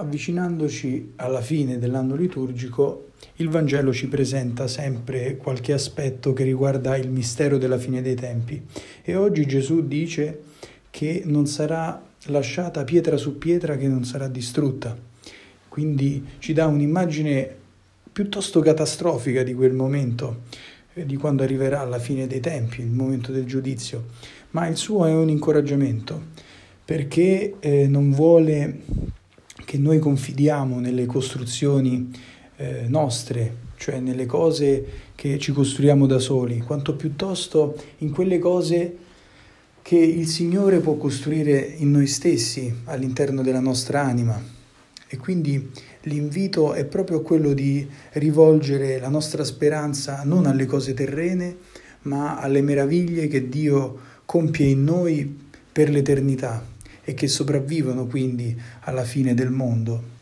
Avvicinandoci alla fine dell'anno liturgico, il Vangelo ci presenta sempre qualche aspetto che riguarda il mistero della fine dei tempi e oggi Gesù dice che non sarà lasciata pietra su pietra che non sarà distrutta. Quindi ci dà un'immagine piuttosto catastrofica di quel momento, eh, di quando arriverà la fine dei tempi, il momento del giudizio, ma il suo è un incoraggiamento perché eh, non vuole che noi confidiamo nelle costruzioni eh, nostre, cioè nelle cose che ci costruiamo da soli, quanto piuttosto in quelle cose che il Signore può costruire in noi stessi, all'interno della nostra anima. E quindi l'invito è proprio quello di rivolgere la nostra speranza non alle cose terrene, ma alle meraviglie che Dio compie in noi per l'eternità e che sopravvivono quindi alla fine del mondo.